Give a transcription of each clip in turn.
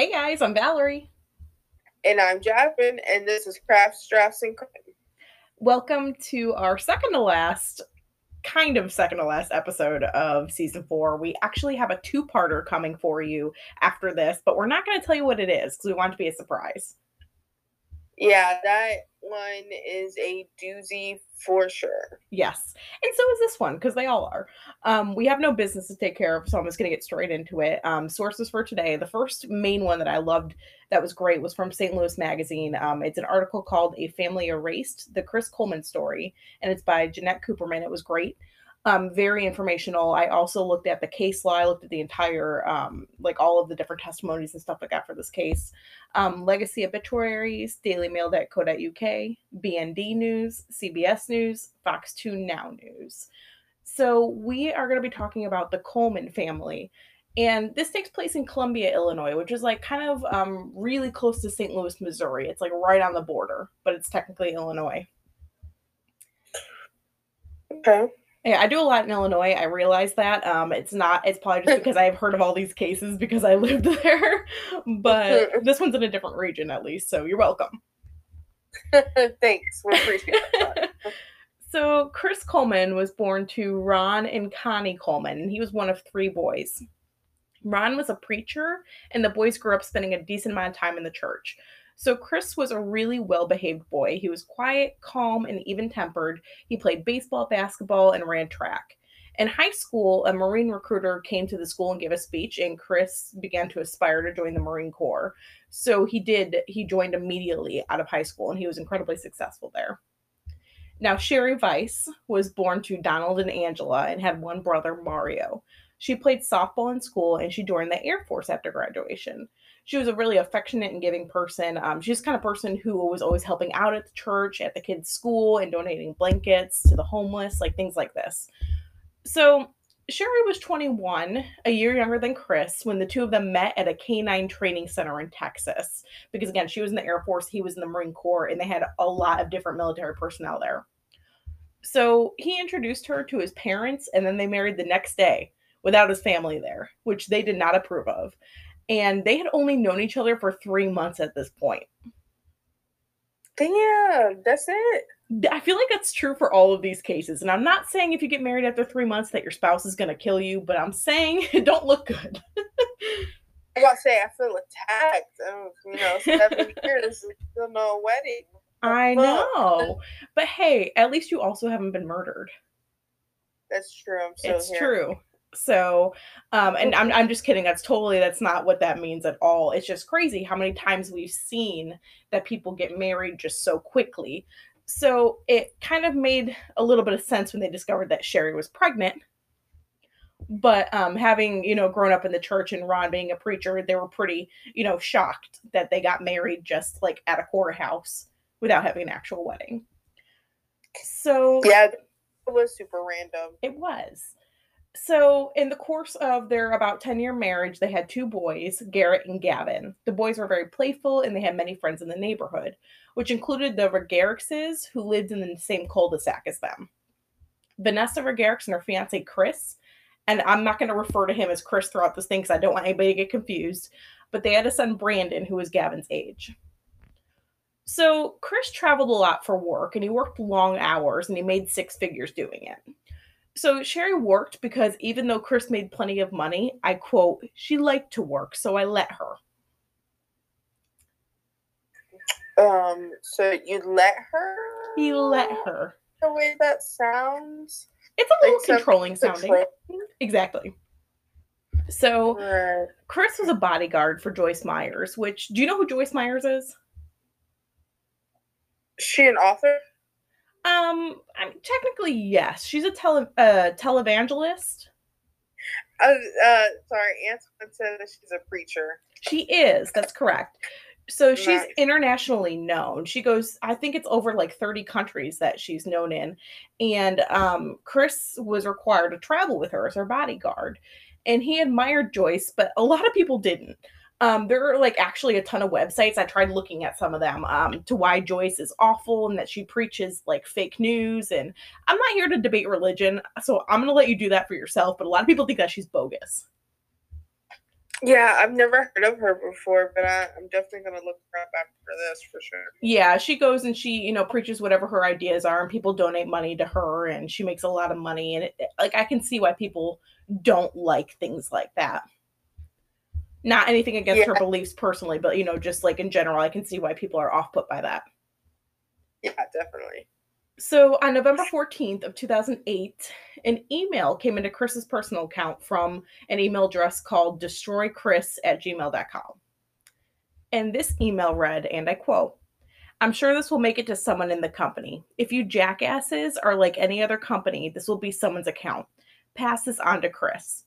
Hey guys, I'm Valerie. And I'm Javin, and this is Crafts, Drafts, and Crime. Welcome to our second to last, kind of second to last episode of season four. We actually have a two parter coming for you after this, but we're not going to tell you what it is because we want it to be a surprise. Yeah, that one is a doozy for sure. Yes. And so is this one, because they all are. Um, we have no business to take care of, so I'm just going to get straight into it. Um, sources for today. The first main one that I loved that was great was from St. Louis Magazine. Um, it's an article called A Family Erased, the Chris Coleman story, and it's by Jeanette Cooperman. It was great um, very informational. I also looked at the case law. I looked at the entire, um, like all of the different testimonies and stuff like that for this case. Um, Legacy Obituaries, DailyMail.co.uk, BND News, CBS News, Fox 2 Now News. So we are going to be talking about the Coleman family. And this takes place in Columbia, Illinois, which is like kind of um, really close to St. Louis, Missouri. It's like right on the border, but it's technically Illinois. Okay. Yeah, I do a lot in Illinois. I realize that. Um, it's not. It's probably just because I've heard of all these cases because I lived there. But this one's in a different region, at least. So you're welcome. Thanks. We appreciate that. so Chris Coleman was born to Ron and Connie Coleman, and he was one of three boys. Ron was a preacher, and the boys grew up spending a decent amount of time in the church. So Chris was a really well behaved boy. He was quiet, calm, and even tempered. He played baseball, basketball, and ran track. In high school, a Marine recruiter came to the school and gave a speech, and Chris began to aspire to join the Marine Corps. So he did, he joined immediately out of high school, and he was incredibly successful there. Now, Sherry Weiss was born to Donald and Angela and had one brother, Mario. She played softball in school and she joined the Air Force after graduation she was a really affectionate and giving person. Um, she's kind of person who was always helping out at the church, at the kids' school, and donating blankets to the homeless, like things like this. So Sherry was 21, a year younger than Chris, when the two of them met at a canine training center in Texas. Because again, she was in the Air Force, he was in the Marine Corps, and they had a lot of different military personnel there. So he introduced her to his parents, and then they married the next day without his family there, which they did not approve of and they had only known each other for three months at this point. Damn, that's it. I feel like that's true for all of these cases. And I'm not saying if you get married after three months that your spouse is going to kill you, but I'm saying it don't look good. I gotta say, I feel attacked. You know, seven years, still no wedding. I know. But hey, at least you also haven't been murdered. That's true. it's here. true. So, um, and I'm, I'm just kidding. That's totally, that's not what that means at all. It's just crazy how many times we've seen that people get married just so quickly. So it kind of made a little bit of sense when they discovered that Sherry was pregnant. But um, having, you know, grown up in the church and Ron being a preacher, they were pretty, you know, shocked that they got married just like at a courthouse without having an actual wedding. So, yeah, it was super random. It was. So, in the course of their about 10 year marriage, they had two boys, Garrett and Gavin. The boys were very playful and they had many friends in the neighborhood, which included the Regarixes, who lived in the same cul de sac as them. Vanessa Regarix and her fiance, Chris, and I'm not going to refer to him as Chris throughout this thing because I don't want anybody to get confused, but they had a son, Brandon, who was Gavin's age. So, Chris traveled a lot for work and he worked long hours and he made six figures doing it. So Sherry worked because even though Chris made plenty of money, I quote, she liked to work, so I let her. Um, so you let her? He let her. The way that sounds. It's a little controlling sounding. Exactly. So right. Chris was a bodyguard for Joyce Myers, which do you know who Joyce Myers is? She an author? Um, I mean, technically, yes. She's a tele uh, televangelist. Uh, uh, sorry, Antoine said that she's a preacher. She is. That's correct. So she's nice. internationally known. She goes, I think it's over like 30 countries that she's known in. And um, Chris was required to travel with her as her bodyguard. And he admired Joyce, but a lot of people didn't. Um, there are like actually a ton of websites. I tried looking at some of them um, to why Joyce is awful and that she preaches like fake news. And I'm not here to debate religion, so I'm going to let you do that for yourself. But a lot of people think that she's bogus. Yeah, I've never heard of her before, but I, I'm definitely gonna look her up after this for sure. Yeah, she goes and she, you know, preaches whatever her ideas are, and people donate money to her, and she makes a lot of money. And it, like, I can see why people don't like things like that. Not anything against her beliefs personally, but you know, just like in general, I can see why people are off put by that. Yeah, definitely. So on November 14th of 2008, an email came into Chris's personal account from an email address called destroychris at gmail.com. And this email read, and I quote, I'm sure this will make it to someone in the company. If you jackasses are like any other company, this will be someone's account. Pass this on to Chris.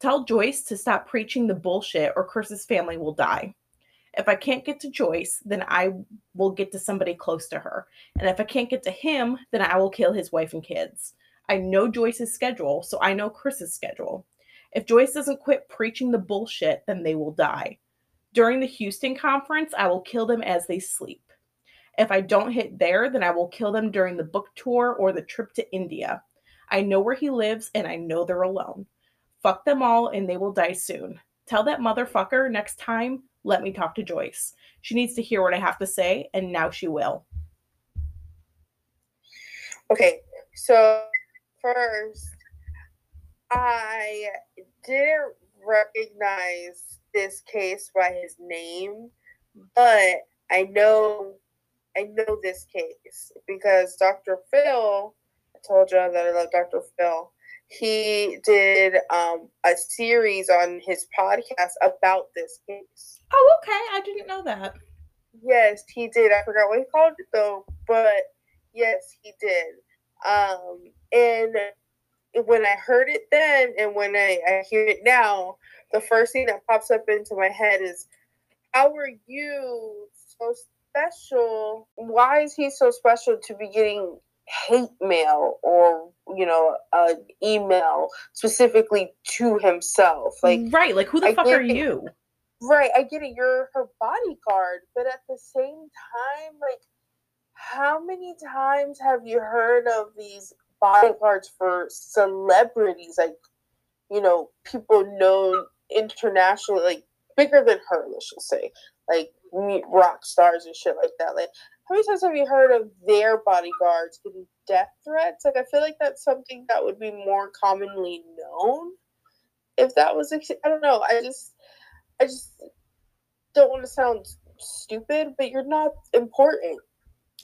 Tell Joyce to stop preaching the bullshit or Chris's family will die. If I can't get to Joyce, then I will get to somebody close to her. And if I can't get to him, then I will kill his wife and kids. I know Joyce's schedule, so I know Chris's schedule. If Joyce doesn't quit preaching the bullshit, then they will die. During the Houston conference, I will kill them as they sleep. If I don't hit there, then I will kill them during the book tour or the trip to India. I know where he lives and I know they're alone. Fuck them all and they will die soon. Tell that motherfucker next time, let me talk to Joyce. She needs to hear what I have to say, and now she will. Okay, so first, I didn't recognize this case by his name, but I know I know this case because Dr. Phil, I told you that I love Dr. Phil. He did um, a series on his podcast about this case. Oh, okay. I didn't know that. Yes, he did. I forgot what he called it though, but yes, he did. Um, and when I heard it then, and when I, I hear it now, the first thing that pops up into my head is, how are you so special? Why is he so special to be getting hate mail or you know an email specifically to himself? Like right. Like, who the I fuck are it. you? Right, I get it. You're her bodyguard, but at the same time, like, how many times have you heard of these bodyguards for celebrities? Like, you know, people known internationally, like bigger than her. Let's just say, like me- rock stars and shit like that. Like, how many times have you heard of their bodyguards getting death threats? Like, I feel like that's something that would be more commonly known. If that was, I don't know. I just. I just don't want to sound stupid, but you're not important.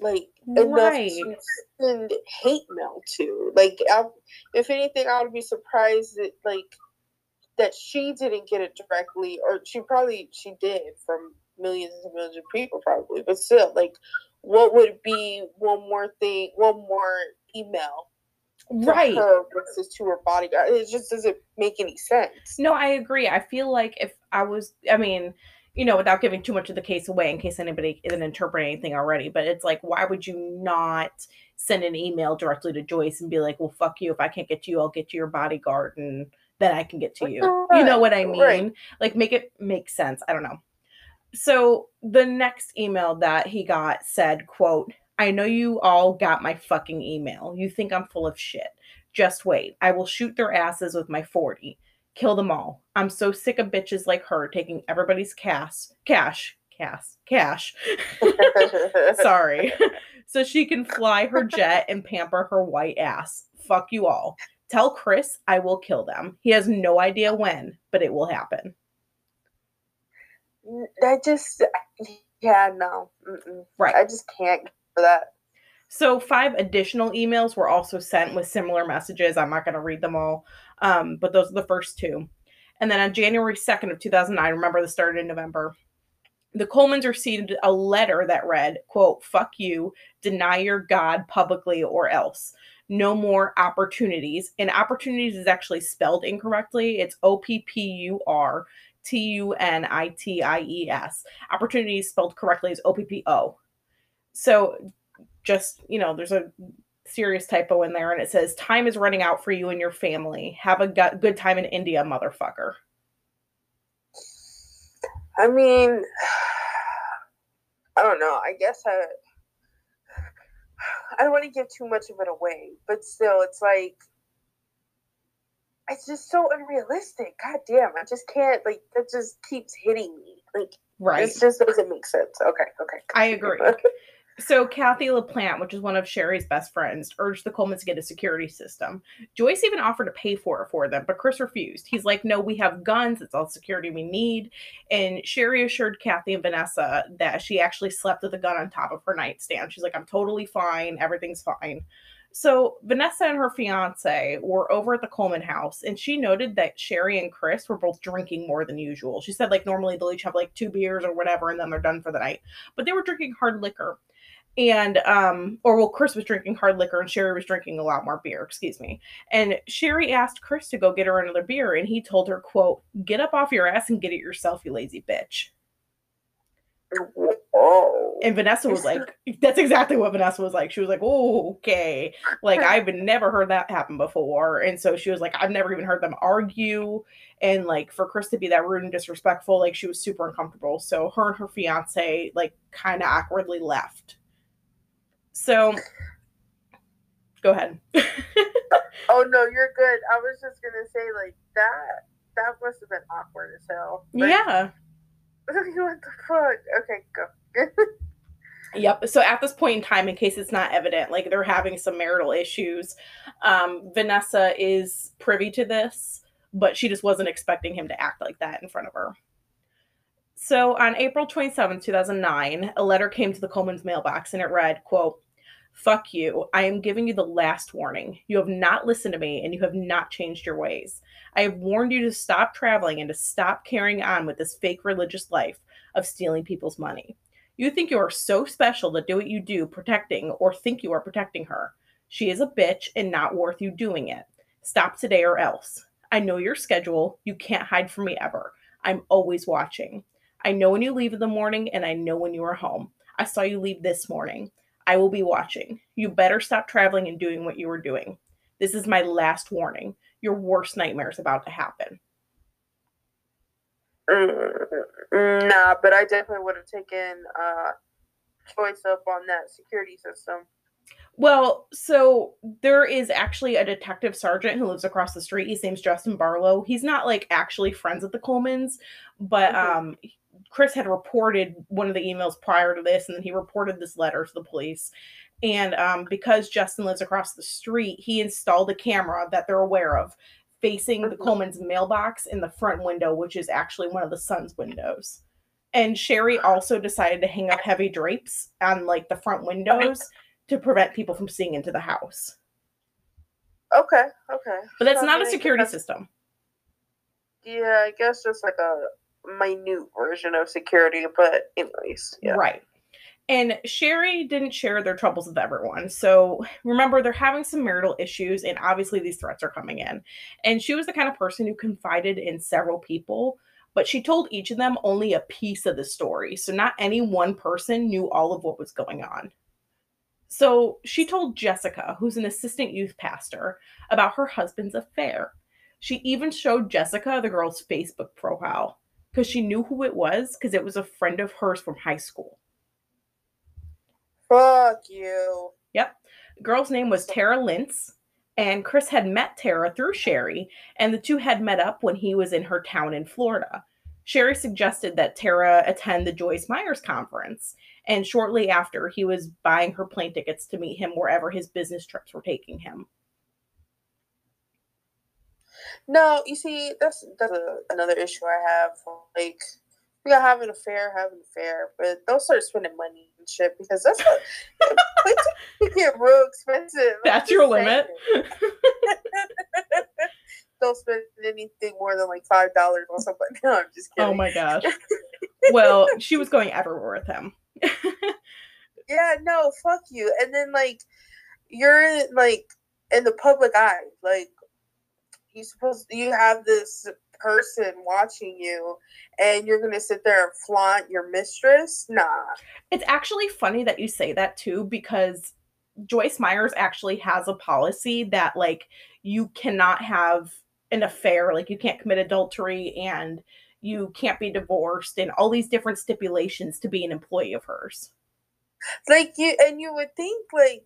Like enough to send hate mail to. Like, I, if anything, I would be surprised that like that she didn't get it directly, or she probably she did from millions and millions of people probably, but still, like, what would be one more thing, one more email Right. her versus to her bodyguard? It just doesn't make any sense. No, I agree. I feel like if I was, I mean, you know, without giving too much of the case away in case anybody isn't interpreting anything already, but it's like, why would you not send an email directly to Joyce and be like, well, fuck you. If I can't get to you, I'll get to your bodyguard and then I can get to you. You know what I mean? Right. Like, make it make sense. I don't know. So the next email that he got said, quote, I know you all got my fucking email. You think I'm full of shit. Just wait. I will shoot their asses with my 40. Kill them all. I'm so sick of bitches like her taking everybody's cash, cash, cash, cash. Sorry. so she can fly her jet and pamper her white ass. Fuck you all. Tell Chris I will kill them. He has no idea when, but it will happen. I just, yeah, no, mm-mm. Right. I just can't for that. So five additional emails were also sent with similar messages. I'm not going to read them all, um, but those are the first two. And then on January 2nd of 2009, remember this started in November, the Colemans received a letter that read, quote, fuck you, deny your God publicly or else. No more opportunities. And opportunities is actually spelled incorrectly. It's O P P U R T U N I T I E S. Opportunities spelled correctly is O P P O. So just, you know, there's a serious typo in there and it says, time is running out for you and your family. Have a good time in India, motherfucker. I mean, I don't know. I guess I, I don't want to give too much of it away, but still, it's like, it's just so unrealistic. God damn, I just can't like that just keeps hitting me. Like Right. it just doesn't make sense. Okay, okay. I agree. So Kathy LaPlante, which is one of Sherry's best friends, urged the Colemans to get a security system. Joyce even offered to pay for it for them, but Chris refused. He's like, "No, we have guns. It's all security we need." And Sherry assured Kathy and Vanessa that she actually slept with a gun on top of her nightstand. She's like, "I'm totally fine. Everything's fine." So Vanessa and her fiance were over at the Coleman house, and she noted that Sherry and Chris were both drinking more than usual. She said, like, normally they'll each have like two beers or whatever, and then they're done for the night. But they were drinking hard liquor and um or well chris was drinking hard liquor and sherry was drinking a lot more beer excuse me and sherry asked chris to go get her another beer and he told her quote get up off your ass and get it yourself you lazy bitch Whoa. And vanessa was like that's exactly what vanessa was like she was like oh okay like i've never heard that happen before and so she was like i've never even heard them argue and like for chris to be that rude and disrespectful like she was super uncomfortable so her and her fiance like kind of awkwardly left so go ahead Oh no, you're good. I was just gonna say like that. That must have been awkward as hell. Yeah what the fuck? Okay, go. Yep. So at this point in time, in case it's not evident, like they're having some marital issues, um, Vanessa is privy to this, but she just wasn't expecting him to act like that in front of her. So on April 27, 2009, a letter came to the Coleman's mailbox and it read, quote, Fuck you. I am giving you the last warning. You have not listened to me and you have not changed your ways. I have warned you to stop traveling and to stop carrying on with this fake religious life of stealing people's money. You think you are so special to do what you do, protecting or think you are protecting her. She is a bitch and not worth you doing it. Stop today or else. I know your schedule. You can't hide from me ever. I'm always watching. I know when you leave in the morning and I know when you are home. I saw you leave this morning. I will be watching. You better stop traveling and doing what you were doing. This is my last warning. Your worst nightmare is about to happen. Mm, mm, nah, but I definitely would have taken uh Joyce up on that security system. Well, so there is actually a detective sergeant who lives across the street. His name's Justin Barlow. He's not like actually friends with the Colemans, but Mhm. um Chris had reported one of the emails prior to this, and then he reported this letter to the police. And um, because Justin lives across the street, he installed a camera that they're aware of facing the Mhm. Coleman's mailbox in the front window, which is actually one of the son's windows. And Sherry also decided to hang up heavy drapes on like the front windows to prevent people from seeing into the house. Okay, okay. But that's So, I not a security system. Yeah, I guess just like a minute version of security, but anyways, yeah. Right. And Sherry didn't share their troubles with everyone. So remember, they're having some marital issues, and obviously these threats are coming in. And she was the kind of person who confided in several people, but she told each of them only a piece of the story. So not any one person knew all of what was going on. So she told Jessica, who's an assistant youth pastor, about her husband's affair. She even showed Jessica the girl's Facebook profile because she knew who it was because it was a friend of hers from high school. Fuck you. Yep. The girl's name was Tara Lintz, and Chris had met Tara through Sherry, and the two had met up when he was in her town in Florida. Sherry suggested that Tara attend the Joyce Myers conference, and shortly after, he was buying her plane tickets to meet him wherever his business trips were taking him. No, you see, that's that's a, another issue I have. Like, we got have an affair, have an affair, but don't start spending money and shit because that's what get real expensive. That's your limit. don't spend anything more than like five dollars on something. No, I'm just oh kidding. Oh my gosh. Well, she was going everywhere with him. Yeah, no, fuck you. And then like you're like in the public eye. Like you supposed you have this person watching you and you're gonna sit there and flaunt your mistress? Nah. It's actually funny that you say that too, because Joyce Myers actually has a policy that like you cannot have an affair, like you can't commit adultery and you can't be divorced and all these different stipulations to be an employee of hers. Like you and you would think like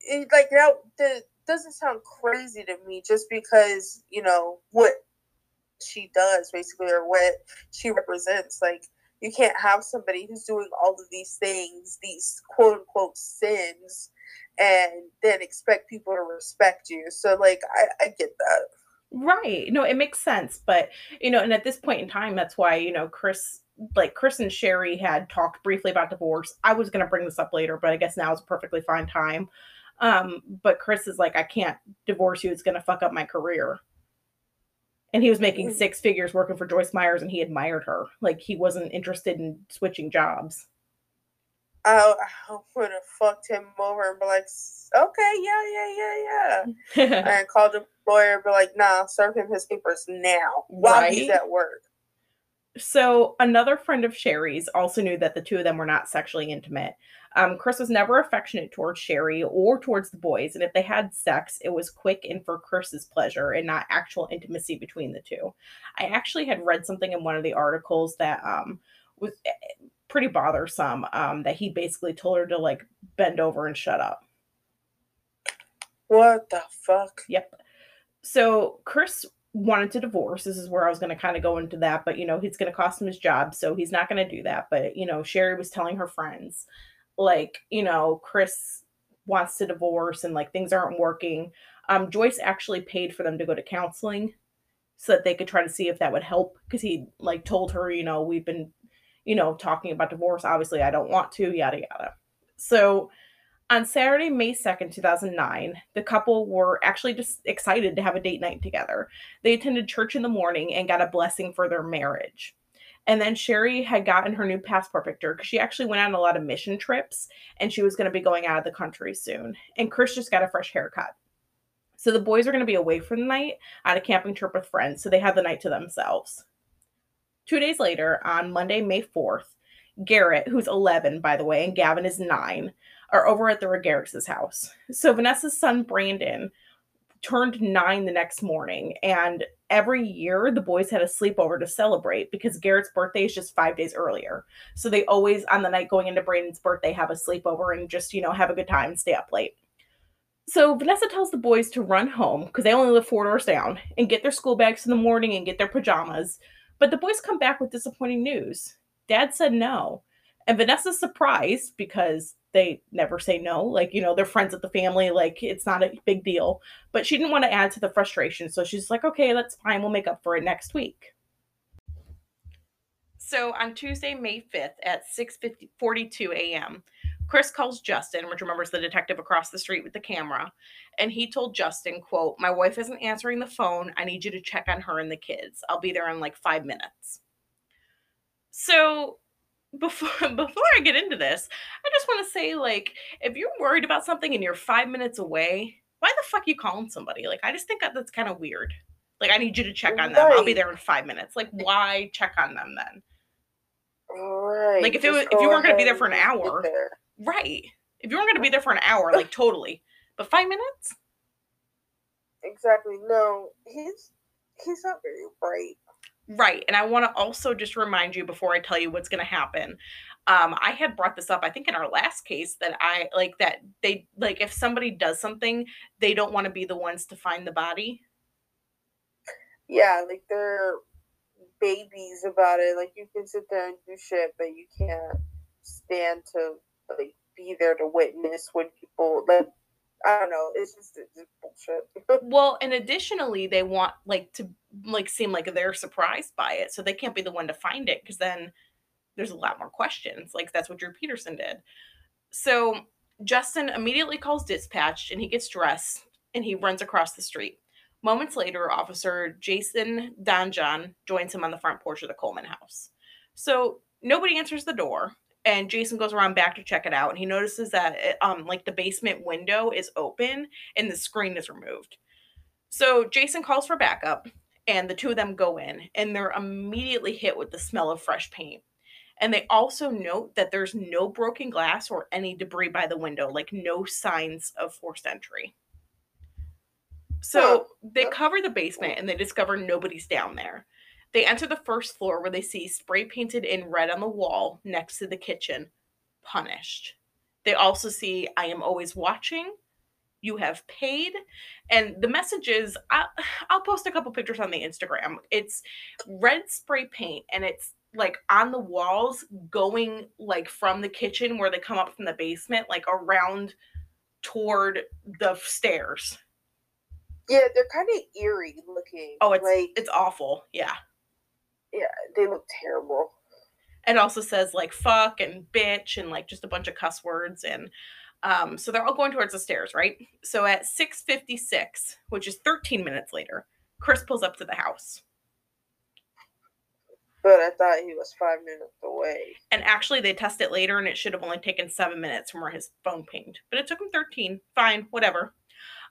it, like now the doesn't sound crazy to me just because, you know, what she does basically or what she represents. Like you can't have somebody who's doing all of these things, these quote unquote sins, and then expect people to respect you. So like I, I get that. Right. No, it makes sense. But, you know, and at this point in time, that's why, you know, Chris, like Chris and Sherry had talked briefly about divorce. I was going to bring this up later, but I guess now is a perfectly fine time. Um, but Chris is like, I can't divorce you. It's going to fuck up my career. And he was making mm. six figures working for Joyce Myers and he admired her. Like he wasn't interested in switching jobs. I, I would have fucked him over and be like, okay, yeah, yeah, yeah, yeah. and called the lawyer and be like, nah, serve him his papers now while right? he's at work. So another friend of Sherry's also knew that the two of them were not sexually intimate. Um, Chris was never affectionate towards Sherry or towards the boys, and if they had sex, it was quick and for Chris's pleasure and not actual intimacy between the two. I actually had read something in one of the articles that um, was eh, pretty bothersome. Um, that he basically told her to like bend over and shut up. What the fuck? Yep. So Chris wanted to divorce. This is where I was going to kind of go into that, but you know, he's going to cost him his job, so he's not going to do that. But you know, Sherry was telling her friends, like, you know, Chris wants to divorce and like things aren't working. Um, Joyce actually paid for them to go to counseling so that they could try to see if that would help because he like told her, you know, we've been, you know, talking about divorce. Obviously, I don't want to, yada yada. So on Saturday, May 2nd, 2009, the couple were actually just excited to have a date night together. They attended church in the morning and got a blessing for their marriage. And then Sherry had gotten her new passport picture because she actually went on a lot of mission trips and she was going to be going out of the country soon. And Chris just got a fresh haircut. So the boys are going to be away for the night on a camping trip with friends, so they have the night to themselves. Two days later, on Monday, May 4th, Garrett, who's 11, by the way, and Gavin is 9, are over at the Regarrets' house. So Vanessa's son Brandon turned nine the next morning, and every year the boys had a sleepover to celebrate because Garrett's birthday is just five days earlier. So they always, on the night going into Brandon's birthday, have a sleepover and just, you know, have a good time stay up late. So Vanessa tells the boys to run home because they only live four doors down and get their school bags in the morning and get their pajamas. But the boys come back with disappointing news. Dad said no. And Vanessa's surprised because they never say no. Like, you know, they're friends with the family. Like, it's not a big deal. But she didn't want to add to the frustration. So she's like, okay, that's fine. We'll make up for it next week. So on Tuesday, May 5th at 6 42 a.m., Chris calls Justin, which remembers the detective across the street with the camera, and he told Justin, quote, My wife isn't answering the phone. I need you to check on her and the kids. I'll be there in like five minutes. So before before I get into this, I just want to say like if you're worried about something and you're 5 minutes away, why the fuck you calling somebody? Like I just think that that's kind of weird. Like I need you to check on them. I'll be there in 5 minutes. Like why check on them then? Right. Like if it was, if you weren't going to be there for an hour. Right. If you weren't going to be there for an hour, like totally. But 5 minutes? Exactly. No, he's he's not very bright. Right. And I want to also just remind you before I tell you what's going to happen. Um, I had brought this up, I think, in our last case that I like that they like if somebody does something, they don't want to be the ones to find the body. Yeah, like they're babies about it. Like you can sit there and do shit, but you can't stand to like be there to witness when people like I don't know. It's just, it's just bullshit. well, and additionally, they want like to like seem like they're surprised by it, so they can't be the one to find it because then there's a lot more questions. Like that's what Drew Peterson did. So Justin immediately calls dispatch and he gets dressed and he runs across the street. Moments later, Officer Jason Donjon joins him on the front porch of the Coleman house. So nobody answers the door and Jason goes around back to check it out and he notices that it, um like the basement window is open and the screen is removed. So Jason calls for backup and the two of them go in and they're immediately hit with the smell of fresh paint. And they also note that there's no broken glass or any debris by the window, like no signs of forced entry. So they cover the basement and they discover nobody's down there. They enter the first floor where they see spray painted in red on the wall next to the kitchen, punished. They also see I am always watching. You have paid. And the message is I'll, I'll post a couple pictures on the instagram. It's red spray paint and it's like on the walls going like from the kitchen where they come up from the basement like around toward the stairs. Yeah, they're kind of eerie looking. oh it's like it's awful. Yeah yeah, they look terrible. it also says like fuck and bitch and like just a bunch of cuss words and um so they're all going towards the stairs right? So at 656 which is 13 minutes later chris pulls up to the house. But I thought he was five minutes away. and actually they test it later and it should have only taken seven minutes from where his phone pinged but it took him 13 fine whatever.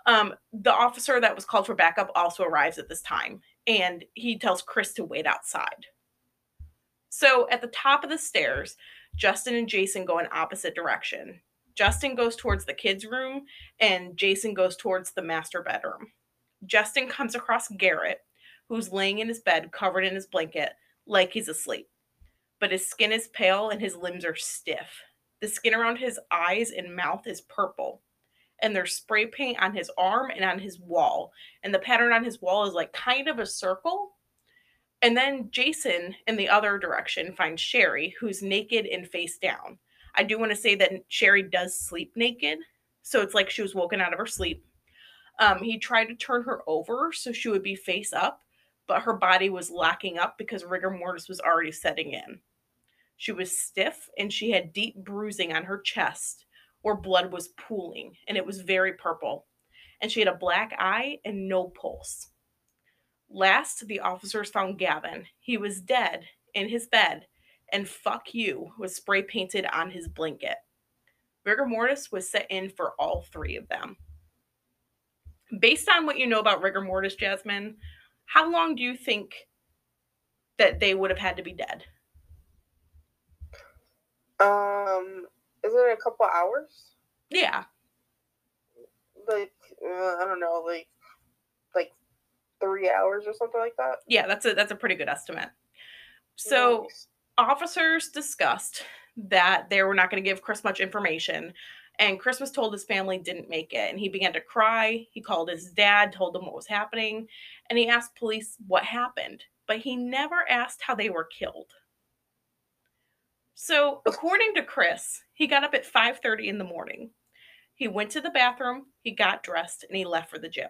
Um the officer that was called for backup also arrives at this time and he tells chris to wait outside so at the top of the stairs justin and jason go in opposite direction justin goes towards the kids room and jason goes towards the master bedroom justin comes across garrett who's laying in his bed covered in his blanket like he's asleep but his skin is pale and his limbs are stiff. The skin around his eyes and mouth is purple. And there's spray paint on his arm and on his wall. And the pattern on his wall is like kind of a circle. And then Jason, in the other direction, finds Sherry, who's naked and face down. I do want to say that Sherry does sleep naked. So it's like she was woken out of her sleep. Um, he tried to turn her over so she would be face up, but her body was locking up because rigor mortis was already setting in. She was stiff and she had deep bruising on her chest where blood was pooling and it was very purple. And she had a black eye and no pulse. Last, the officers found Gavin. He was dead in his bed, and fuck you was spray painted on his blanket. Rigor mortis was set in for all three of them. Based on what you know about rigor mortis, Jasmine, how long do you think that they would have had to be dead? Um, is it a couple hours? Yeah, Like uh, I don't know, like like three hours or something like that. yeah, that's a that's a pretty good estimate. So Nice. officers discussed that they were not going to give Chris much information. And Chris was told his family didn't make it. And he began to cry. He called his dad, told him what was happening, and he asked police what happened. But he never asked how they were killed. So, according to Chris, he got up at 5:30 in the morning. He went to the bathroom, he got dressed, and he left for the gym.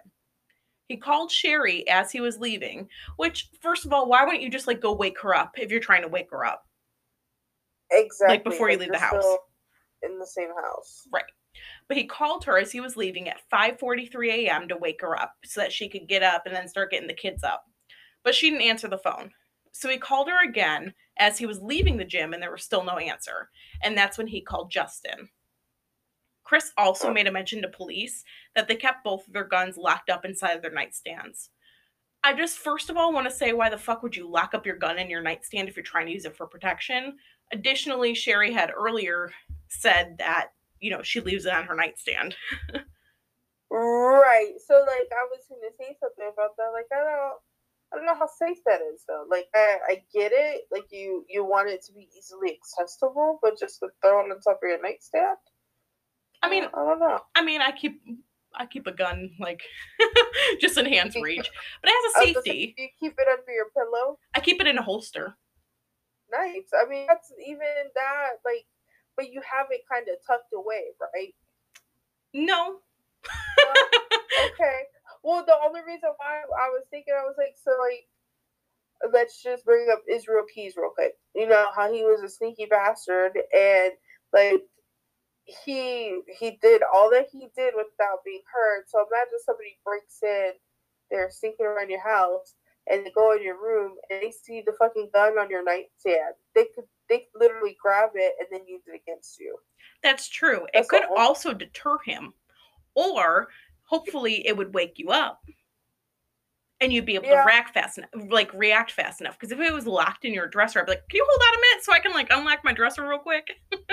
He called Sherry as he was leaving, which first of all, why wouldn't you just like go wake her up if you're trying to wake her up? exactly Like before you leave the house. in the same house. Right. But he called her as he was leaving at 5:43 a.m. to wake her up so that she could get up and then start getting the kids up. But she didn't answer the phone. So he called her again as he was leaving the gym and there was still no answer. And that's when he called Justin. Chris also oh. made a mention to police that they kept both of their guns locked up inside of their nightstands. I just first of all want to say why the fuck would you lock up your gun in your nightstand if you're trying to use it for protection? Additionally, Sherry had earlier said that you know, she leaves it on her nightstand. Right. So like I was gonna say something about that. Like I don't I don't know how safe that is though. Like I, I get it, like you you want it to be easily accessible, but just to throw it on top of your nightstand? I mean, I don't know. I mean, I keep I keep a gun like just in hand's reach, but it has a gonna say, safety. You keep it under your pillow? I keep it in a holster. Nice. I mean that's even that, like but you have it kind of tucked away, right? No. okay. Well, the only reason why I was thinking, I was like, so like, let's just bring up Israel Keyes real quick. You know how he was a sneaky bastard, and like he he did all that he did without being heard. So imagine somebody breaks in, they're sneaking around your house, and they go in your room and they see the fucking gun on your nightstand. They could they could literally grab it and then use it against you. That's true. That's it could only- also deter him, or hopefully it would wake you up, and you'd be able Yeah. to react fast enough, like react fast enough. Because if it was locked in your dresser, I'd be like, "Can you hold on a minute so I can like unlock my dresser real quick?" Uh,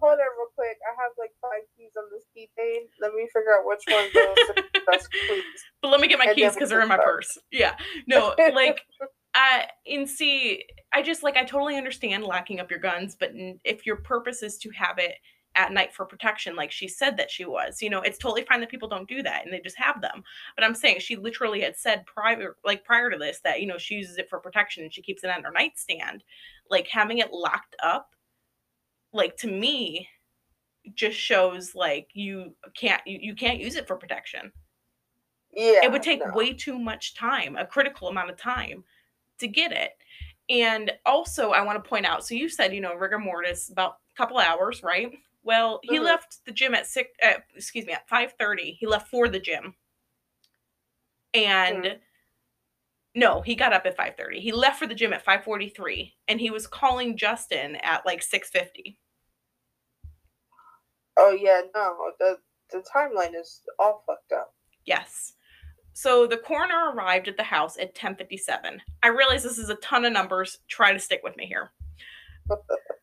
hold on real quick. I have like five keys on this key keychain. Let me figure out which one goes to best, please. but let me get my And keys because they're in my purse. Yeah. No, like I and see, I just like I totally understand locking up your guns, but if your purpose is to have it at night for protection like she said that she was you know it's totally fine that people don't do that and they just have them but i'm saying she literally had said prior like prior to this that you know she uses it for protection and she keeps it on her nightstand like having it locked up like to me just shows like you can't you, you can't use it for protection Yeah. it would take no. way too much time a critical amount of time to get it and also i want to point out so you said you know rigor mortis about a couple hours right well he Mhm. left the gym at six uh, excuse me at 5.30 he left for the gym and Mhm. no he got up at 5.30 he left for the gym at 5.43 and he was calling justin at like 6.50 Oh yeah, no. The the timeline is all fucked up. Yes. So the coroner arrived at the house at 10:57. I realize this is a ton of numbers. Try to stick with me here.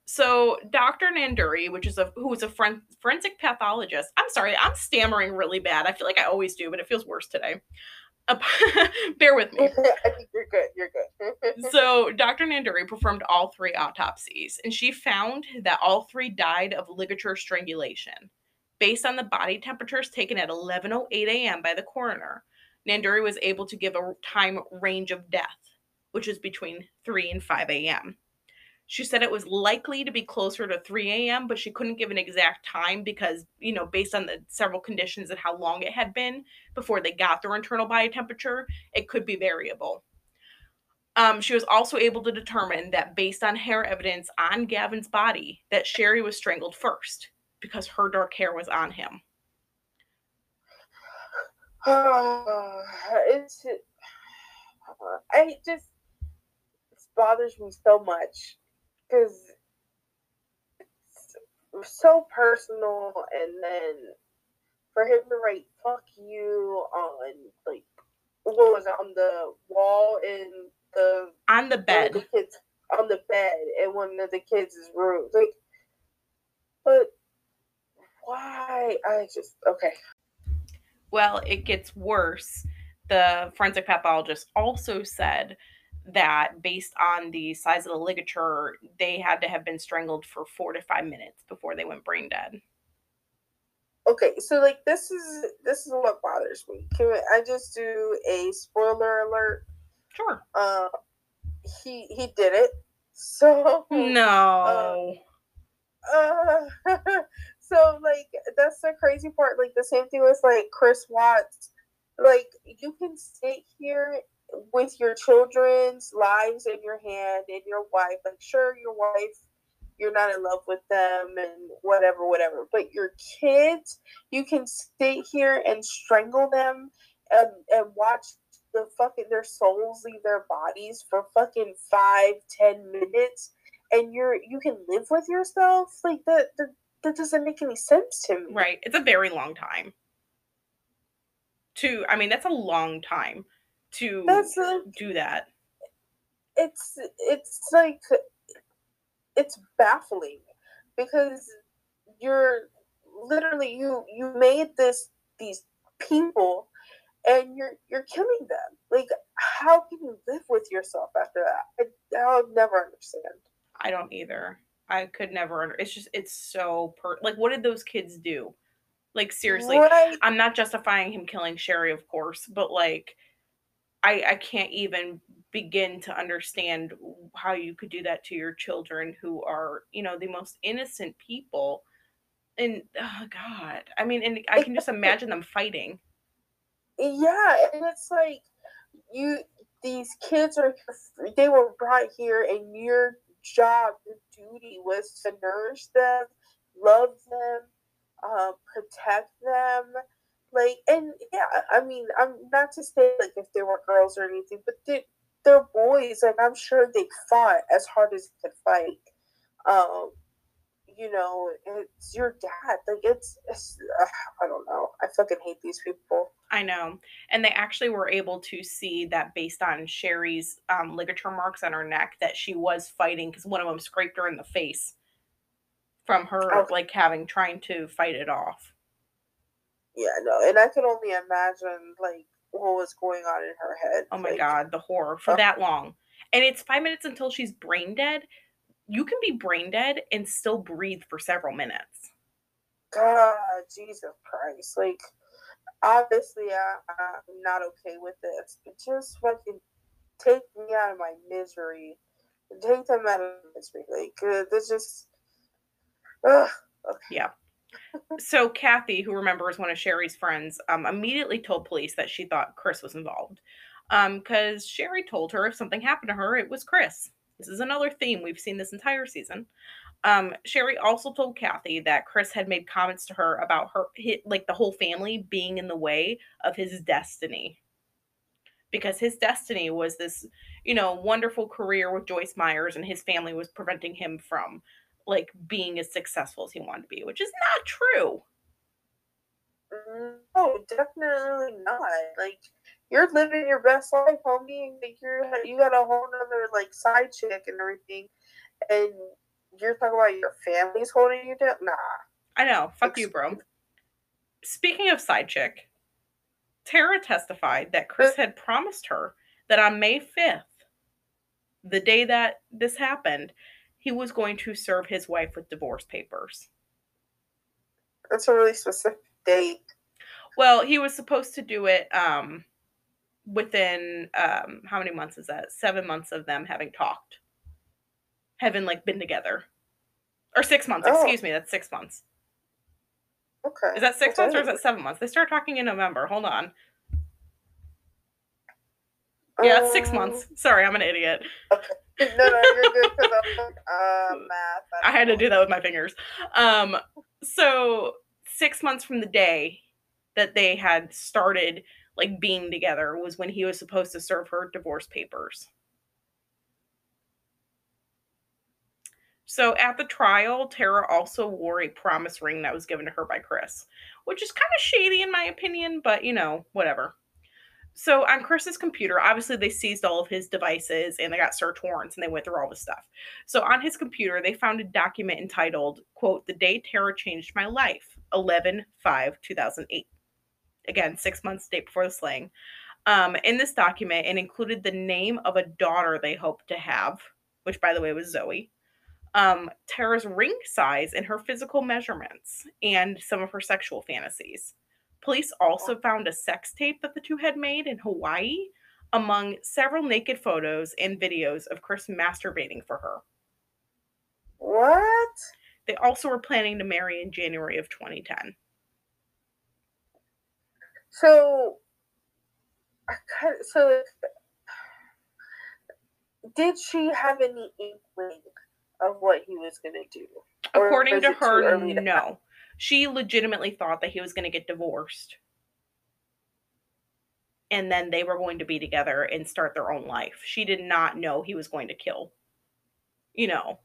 So Dr. Nanduri, which is a who is a foren- forensic pathologist. I'm sorry, I'm stammering really bad. I feel like I always do, but it feels worse today. Uh, Bear with me. You're good. You're good. So Dr. Nanduri performed all three autopsies, and she found that all three died of ligature strangulation. Based on the body temperatures taken at 11:08 a.m. by the coroner, Nanduri was able to give a time range of death, which is between 3 and 5 a.m. She said it was likely to be closer to 3 a.m., but she couldn't give an exact time because, you know, based on the several conditions and how long it had been before they got their internal body temperature, it could be variable. Um, she was also able to determine that based on hair evidence on Gavin's body, that Sherry was strangled first because her dark hair was on him. it's I just bothers me so much because it's so personal, and then for him to write "fuck you" on like what was it on the wall in the On the bed. the kids on the bed in one of the kids' rooms, like, but why? I just okay. Well, it gets worse. The forensic pathologist also said that based on the size of the ligature, they had to have been strangled for four to five minutes before they went brain dead. Okay, so like this is this is what bothers me. Can I just do a spoiler alert? Sure. Uh, he he did it. So No. uh, so like that's the crazy part. Like the same thing with like Chris Watts. Like you can sit here with your children's lives in your hand and your wife. Like sure, your wife, you're not in love with them and whatever, whatever. But your kids, you can sit here and strangle them and and watch the fucking their souls leave their bodies for fucking five, ten minutes, and you're you can live with yourself. Like that that, that doesn't make any sense to me. Right. It's a very long time. To I mean, that's a long time to That's a, do that. it's it's like it's baffling because you're literally you you made this these people and you're you're killing them like how can you live with yourself after that I, i'll never understand I don't either. I could never under it's just it's so per like what did those kids do? Like seriously. right I'm not justifying him killing Sherry, of course, but like I I can't even begin to understand how you could do that to your children who are, you know, the most innocent people. And oh god. I mean, and I can just imagine them fighting. yeah and it's like you these kids are they were brought here and your job your duty was to nourish them love them um, protect them like and yeah i mean i'm not to say like if they were girls or anything but they, they're boys like i'm sure they fought as hard as they could fight um you know it's your dad like it's, it's uh, i don't know i fucking hate these people I know. And they actually were able to see that based on Sherry's um, ligature marks on her neck that she was fighting because one of them scraped her in the face from her Oh. like having trying to fight it off. Yeah, no, and I can only imagine like what was going on in her head. Oh my like, god, the horror for Oh. that long. And it's five minutes until she's brain dead. You can be brain dead and still breathe for several minutes. God, Jesus Christ. Like, obviously, I, I'm not okay with this, but just fucking take me out of my misery. Take them out of misery. Like, uh, this just. Ugh. Okay. Yeah. So Kathy, who remembers one of Sherry's friends, um, immediately told police that she thought Chris was involved. Because um, Sherry told her if something happened to her, it was Chris. This is another theme we've seen this entire season. Um, Sherry also told Kathy that Chris had made comments to her about her, like the whole family being in the way of his destiny. Because his destiny was this, you know, wonderful career with Joyce Meyers, and his family was preventing him from like being as successful as he wanted to be, which is not true. No, definitely not. Like you're living your best life, homie, and like you're you got a whole other like side chick and everything, and you're talking about your family's holding you down. Nah, I know. Fuck you, bro. Speaking of side chick, Tara testified that Chris had promised her that on May fifth, the day that this happened, he was going to serve his wife with divorce papers. That's a really specific date. Well, he was supposed to do it um, within um, how many months is that? Seven months of them having talked, having like been together, or six months. Oh. Excuse me, that's six months. Okay. Is that six okay. months or is that seven months? They start talking in November. Hold on. Yeah, um, six months. Sorry, I'm an idiot. Okay no, no, you're good like, uh, math. I, I had to do that with my fingers. Um, so six months from the day that they had started like being together was when he was supposed to serve her divorce papers. So at the trial, Tara also wore a promise ring that was given to her by Chris, which is kind of shady in my opinion, but you know, whatever. So on Chris's computer, obviously they seized all of his devices and they got search warrants and they went through all the stuff. So on his computer, they found a document entitled, quote, The Day Tara Changed My Life, 11 5 2008. Again, six months date before the slaying. Um, in this document, it included the name of a daughter they hoped to have, which by the way was Zoe, um, Tara's ring size and her physical measurements, and some of her sexual fantasies. Police also found a sex tape that the two had made in Hawaii, among several naked photos and videos of Chris masturbating for her. What? They also were planning to marry in January of 2010. So, so did she have any inkling of what he was going to do? According to her, no she legitimately thought that he was going to get divorced and then they were going to be together and start their own life. She did not know he was going to kill, you know,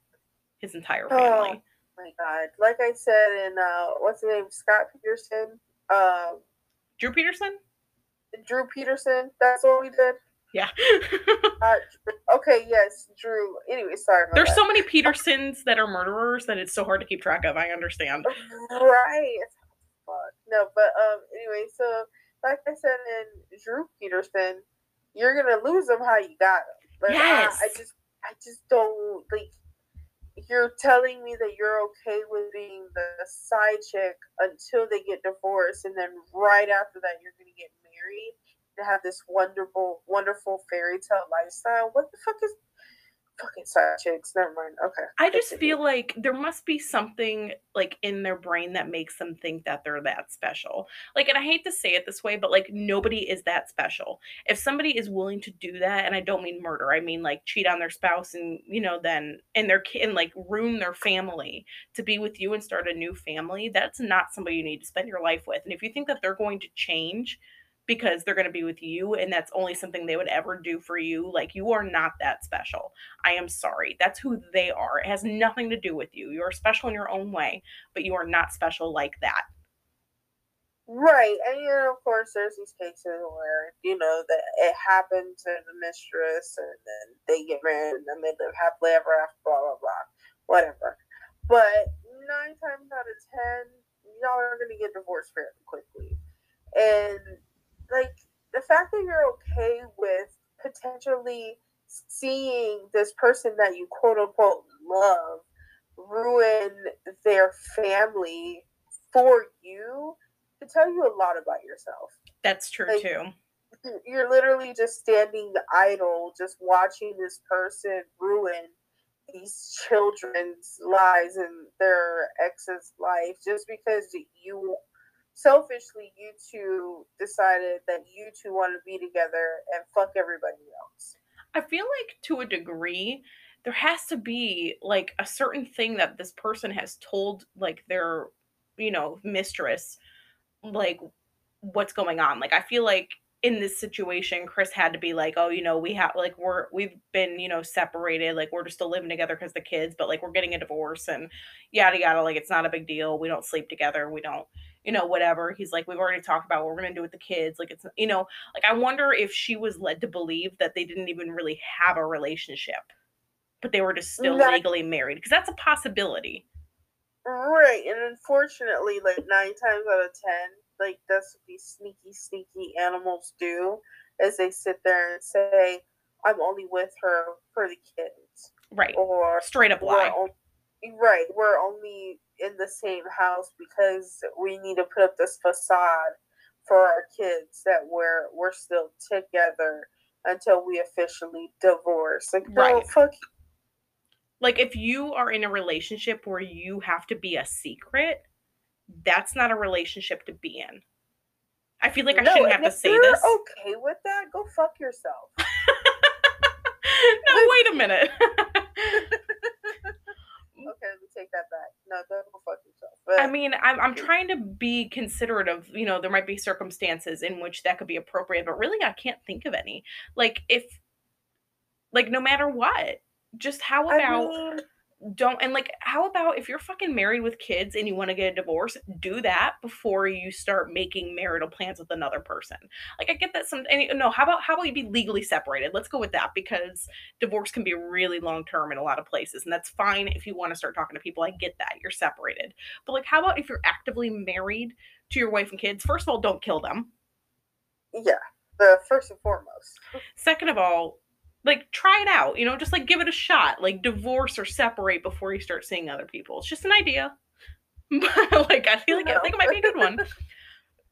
his entire oh family. Oh my god! Like I said in uh, what's the name? Scott Peterson. Um, Drew Peterson. Drew Peterson. That's what we did. Yeah. uh, okay, yes, Drew. Anyway, sorry. There's that. so many Petersons that are murderers that it's so hard to keep track of. I understand. Right. No, but um. Anyway, so like I said in Drew Peterson, you're gonna lose them how you got them. But yes. I, I just, I just don't like. You're telling me that you're okay with being the side chick until they get divorced, and then right after that, you're gonna get to have this wonderful, wonderful fairy tale lifestyle. What the fuck is fucking side chicks? Never mind. Okay. I just feel like there must be something like in their brain that makes them think that they're that special. Like, and I hate to say it this way, but like nobody is that special. If somebody is willing to do that, and I don't mean murder, I mean like cheat on their spouse and you know then and their kid and like ruin their family to be with you and start a new family, that's not somebody you need to spend your life with. And if you think that they're going to change because they're going to be with you and that's only something they would ever do for you. Like you are not that special. I am sorry. That's who they are. It has nothing to do with you. You are special in your own way, but you are not special like that. Right. And you know, of course there's these cases where, you know, that it happened to the mistress and then they get married and then they live happily ever after, blah blah blah. Whatever. But nine times out of ten, y'all are gonna get divorced fairly quickly. And like the fact that you're okay with potentially seeing this person that you quote unquote love ruin their family for you to tell you a lot about yourself. That's true Like, too. You're literally just standing idle, just watching this person ruin these children's lives and their ex's life just because you selfishly you two decided that you two want to be together and fuck everybody else. I feel like to a degree there has to be like a certain thing that this person has told like their you know mistress like what's going on. Like I feel like in this situation Chris had to be like, "Oh, you know, we have like we're we've been, you know, separated, like we're just still living together cuz the kids, but like we're getting a divorce and yada yada like it's not a big deal. We don't sleep together. We don't you know, whatever. He's like, we've already talked about what we're going to do with the kids. Like, it's, you know, like I wonder if she was led to believe that they didn't even really have a relationship, but they were just still That- legally married because that's a possibility. Right, and unfortunately, like nine times out of ten, like that's what these sneaky, sneaky animals do, is they sit there and say, "I'm only with her for the kids," Right. or Straight up lie. Right, we're only in the same house because we need to put up this facade for our kids that we're we're still together until we officially divorce. Like, no, Right. fuck Like, if you are in a relationship where you have to be a secret, that's not a relationship to be in. I feel like I no, shouldn't have to say you're this. Okay with that, go fuck yourself. no, wait a minute. Mm-hmm. Okay, let me take that back. No, don't go fuck yourself. But I mean, I'm I'm trying to be considerate of, you know, there might be circumstances in which that could be appropriate, but really I can't think of any. Like if like no matter what, just how I about mean, don't and like how about if you're fucking married with kids and you want to get a divorce, do that before you start making marital plans with another person. Like I get that some and, no, how about how about you be legally separated? Let's go with that because divorce can be really long term in a lot of places and that's fine if you want to start talking to people. I get that. You're separated. But like how about if you're actively married to your wife and kids? First of all, don't kill them. yeah, the first and foremost. Second of all, like try it out, you know, just like give it a shot. Like divorce or separate before you start seeing other people. It's just an idea. But like I feel like I think it might be a good one.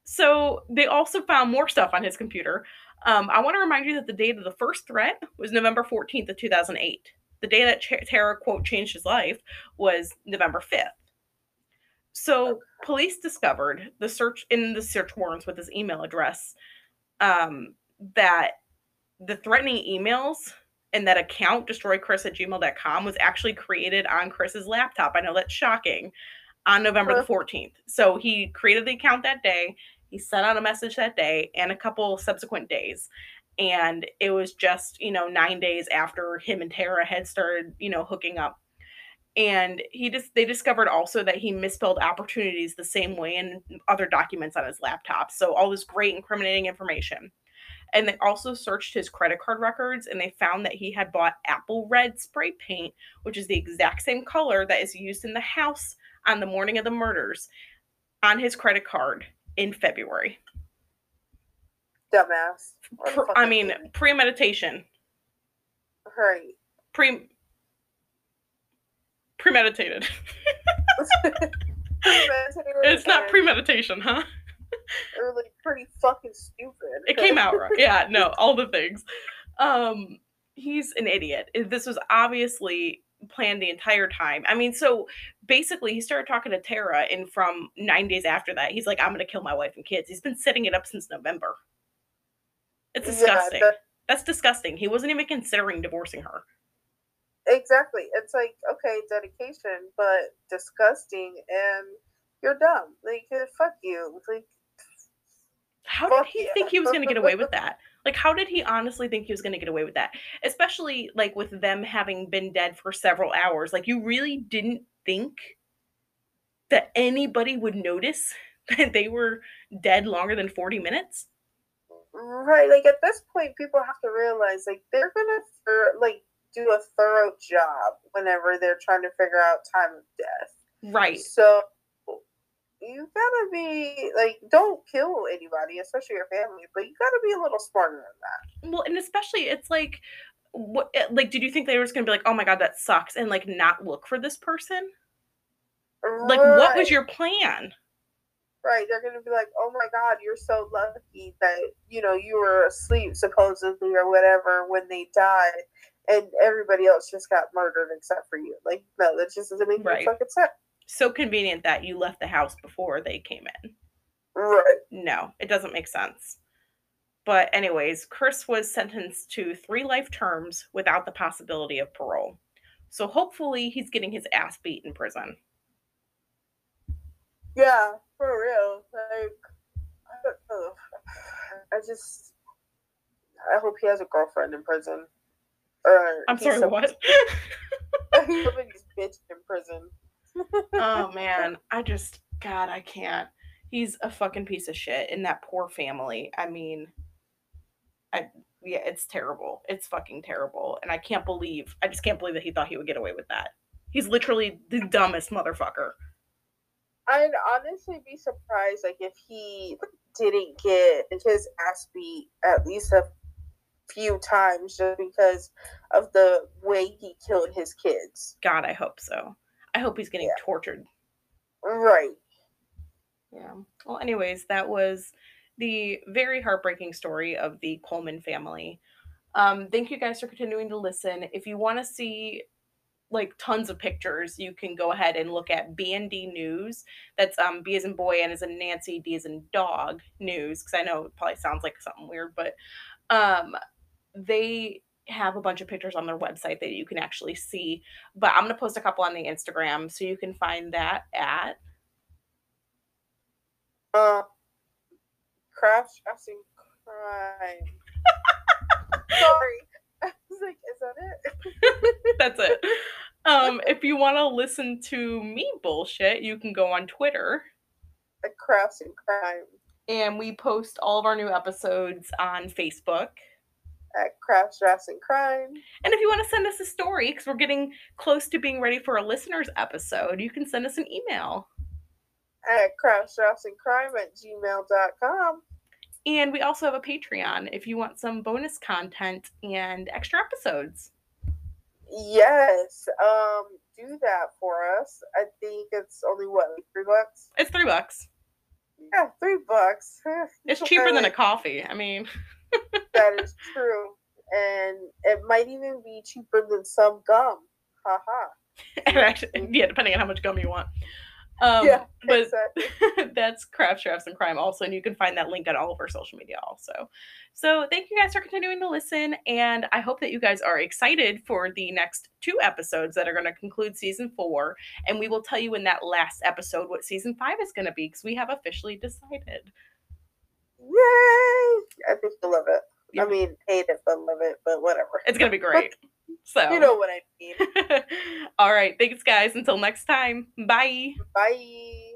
So they also found more stuff on his computer. Um, I want to remind you that the date of the first threat was November 14th of 2008. The day that Ch- Tara quote changed his life was November 5th. So police discovered the search in the search warrants with his email address um, that the threatening emails and that account destroychris at gmail.com was actually created on chris's laptop. I know that's shocking. On november the 14th so he created the account that day. He sent out a message that day and a couple subsequent days. And it was just you know nine days after him and tara had started you know hooking up. And he just they discovered also that he misspelled opportunities the same way in other documents on his laptop. So all this great incriminating information and they also searched his credit card records and they found that he had bought apple red spray paint which is the exact same color that is used in the house on the morning of the murders on his credit card in february. Dumbass. Pre- i mean premeditation. Right. pre premeditated. It's not premeditation huh They're like pretty fucking stupid. it came out right. Yeah, no, all the things. Um, he's an idiot. This was obviously planned the entire time. I mean, so basically, he started talking to Tara, and from nine days after that, he's like, "I'm gonna kill my wife and kids." He's been setting it up since November. It's Yeah, disgusting. that- That's disgusting. He wasn't even considering divorcing her. exactly. It's like okay, dedication, but disgusting, and you're dumb. Like uh, fuck you. Like How did he yeah. think he was going to get away with that? Like, how did he honestly think he was going to get away with that? Especially like with them having been dead for several hours. Like, you really didn't think that anybody would notice that they were dead longer than 40 minutes? right. Like at this point, people have to realize like they're gonna thor- like do a thorough job whenever they're trying to figure out time of death. Right. So you gotta be like, don't kill anybody, especially your family, but you gotta be a little smarter than that. Well, and especially it's like, what, eh, like, did you think they were just to be like, oh my God, that sucks, and like not look for this person? Like, what was your plan? Right. They're gonna be like, Oh my god, you're so lucky that, you know, you were asleep supposedly or whatever when they died and everybody else just got murdered except for you. Like, no, that just doesn't make any Right. fucking sense. So convenient that you left the house before they came in. Right. No, it doesn't make sense. But, anyways, Chris was sentenced to three life terms without the possibility of parole. So, hopefully, he's getting his ass beat in prison. Yeah, for real. Like I don't know. I just I hope he has a girlfriend in prison. Or I'm sorry, some- what? he's bitch in prison. Oh, man. I just, God, I can't. He's a fucking piece of shit. in that poor family. I mean, I, yeah, it's terrible. It's fucking terrible. And I can't believe, I just can't believe that he thought he would get away with that. He's literally the dumbest motherfucker. I'd honestly be surprised like if he didn't get his ass beat at least a few times just because of the way he killed his kids. God, I hope so. I hope he's getting Yeah. tortured. Right. Yeah. Well, anyways, that was the very heartbreaking story of the Coleman family. Um, thank you guys for continuing to listen. If you want to see like tons of pictures, you can go ahead and look at BND News. That's um, B as in boy, and as in Nancy, D as in dog news. Because I know it probably sounds like something weird, but um, they have a bunch of pictures on their website that you can actually see. But I'm gonna post a couple on the Instagram, so you can find that at Uh crash dressing crime. Sorry. I was like, is that it? That's it. Um, if you want to listen to me bullshit, you can go on Twitter The crafts and crime and we post all of our new episodes on Facebook. At Crafts, Drafts, and Crime. And if you want to send us a story, because we're getting close to being ready for a listener's episode, you can send us an email. At Crafts, Drafts, and Crime at gmail.com. And we also have a Patreon if you want some bonus content and extra episodes. Yes. Um, do that for us. I think it's only what, like three bucks? It's three bucks. Yeah, three bucks. It's cheaper than a coffee. I mean, That is true. And it might even be cheaper than some gum. Haha. yeah, depending on how much gum you want. Um, yeah, but exactly. that's Craft Drafts and Crime also, and you can find that link on all of our social media also. So thank you guys for continuing to listen, and I hope that you guys are excited for the next two episodes that are going to conclude season four, and we will tell you in that last episode what season five is going to be because we have officially decided. Yay! I think you'll love it. Yeah. I mean, hate it, but love it, but whatever. It's going to be great. So, You know what I mean. all right, thanks guys. Until next time, bye. Bye.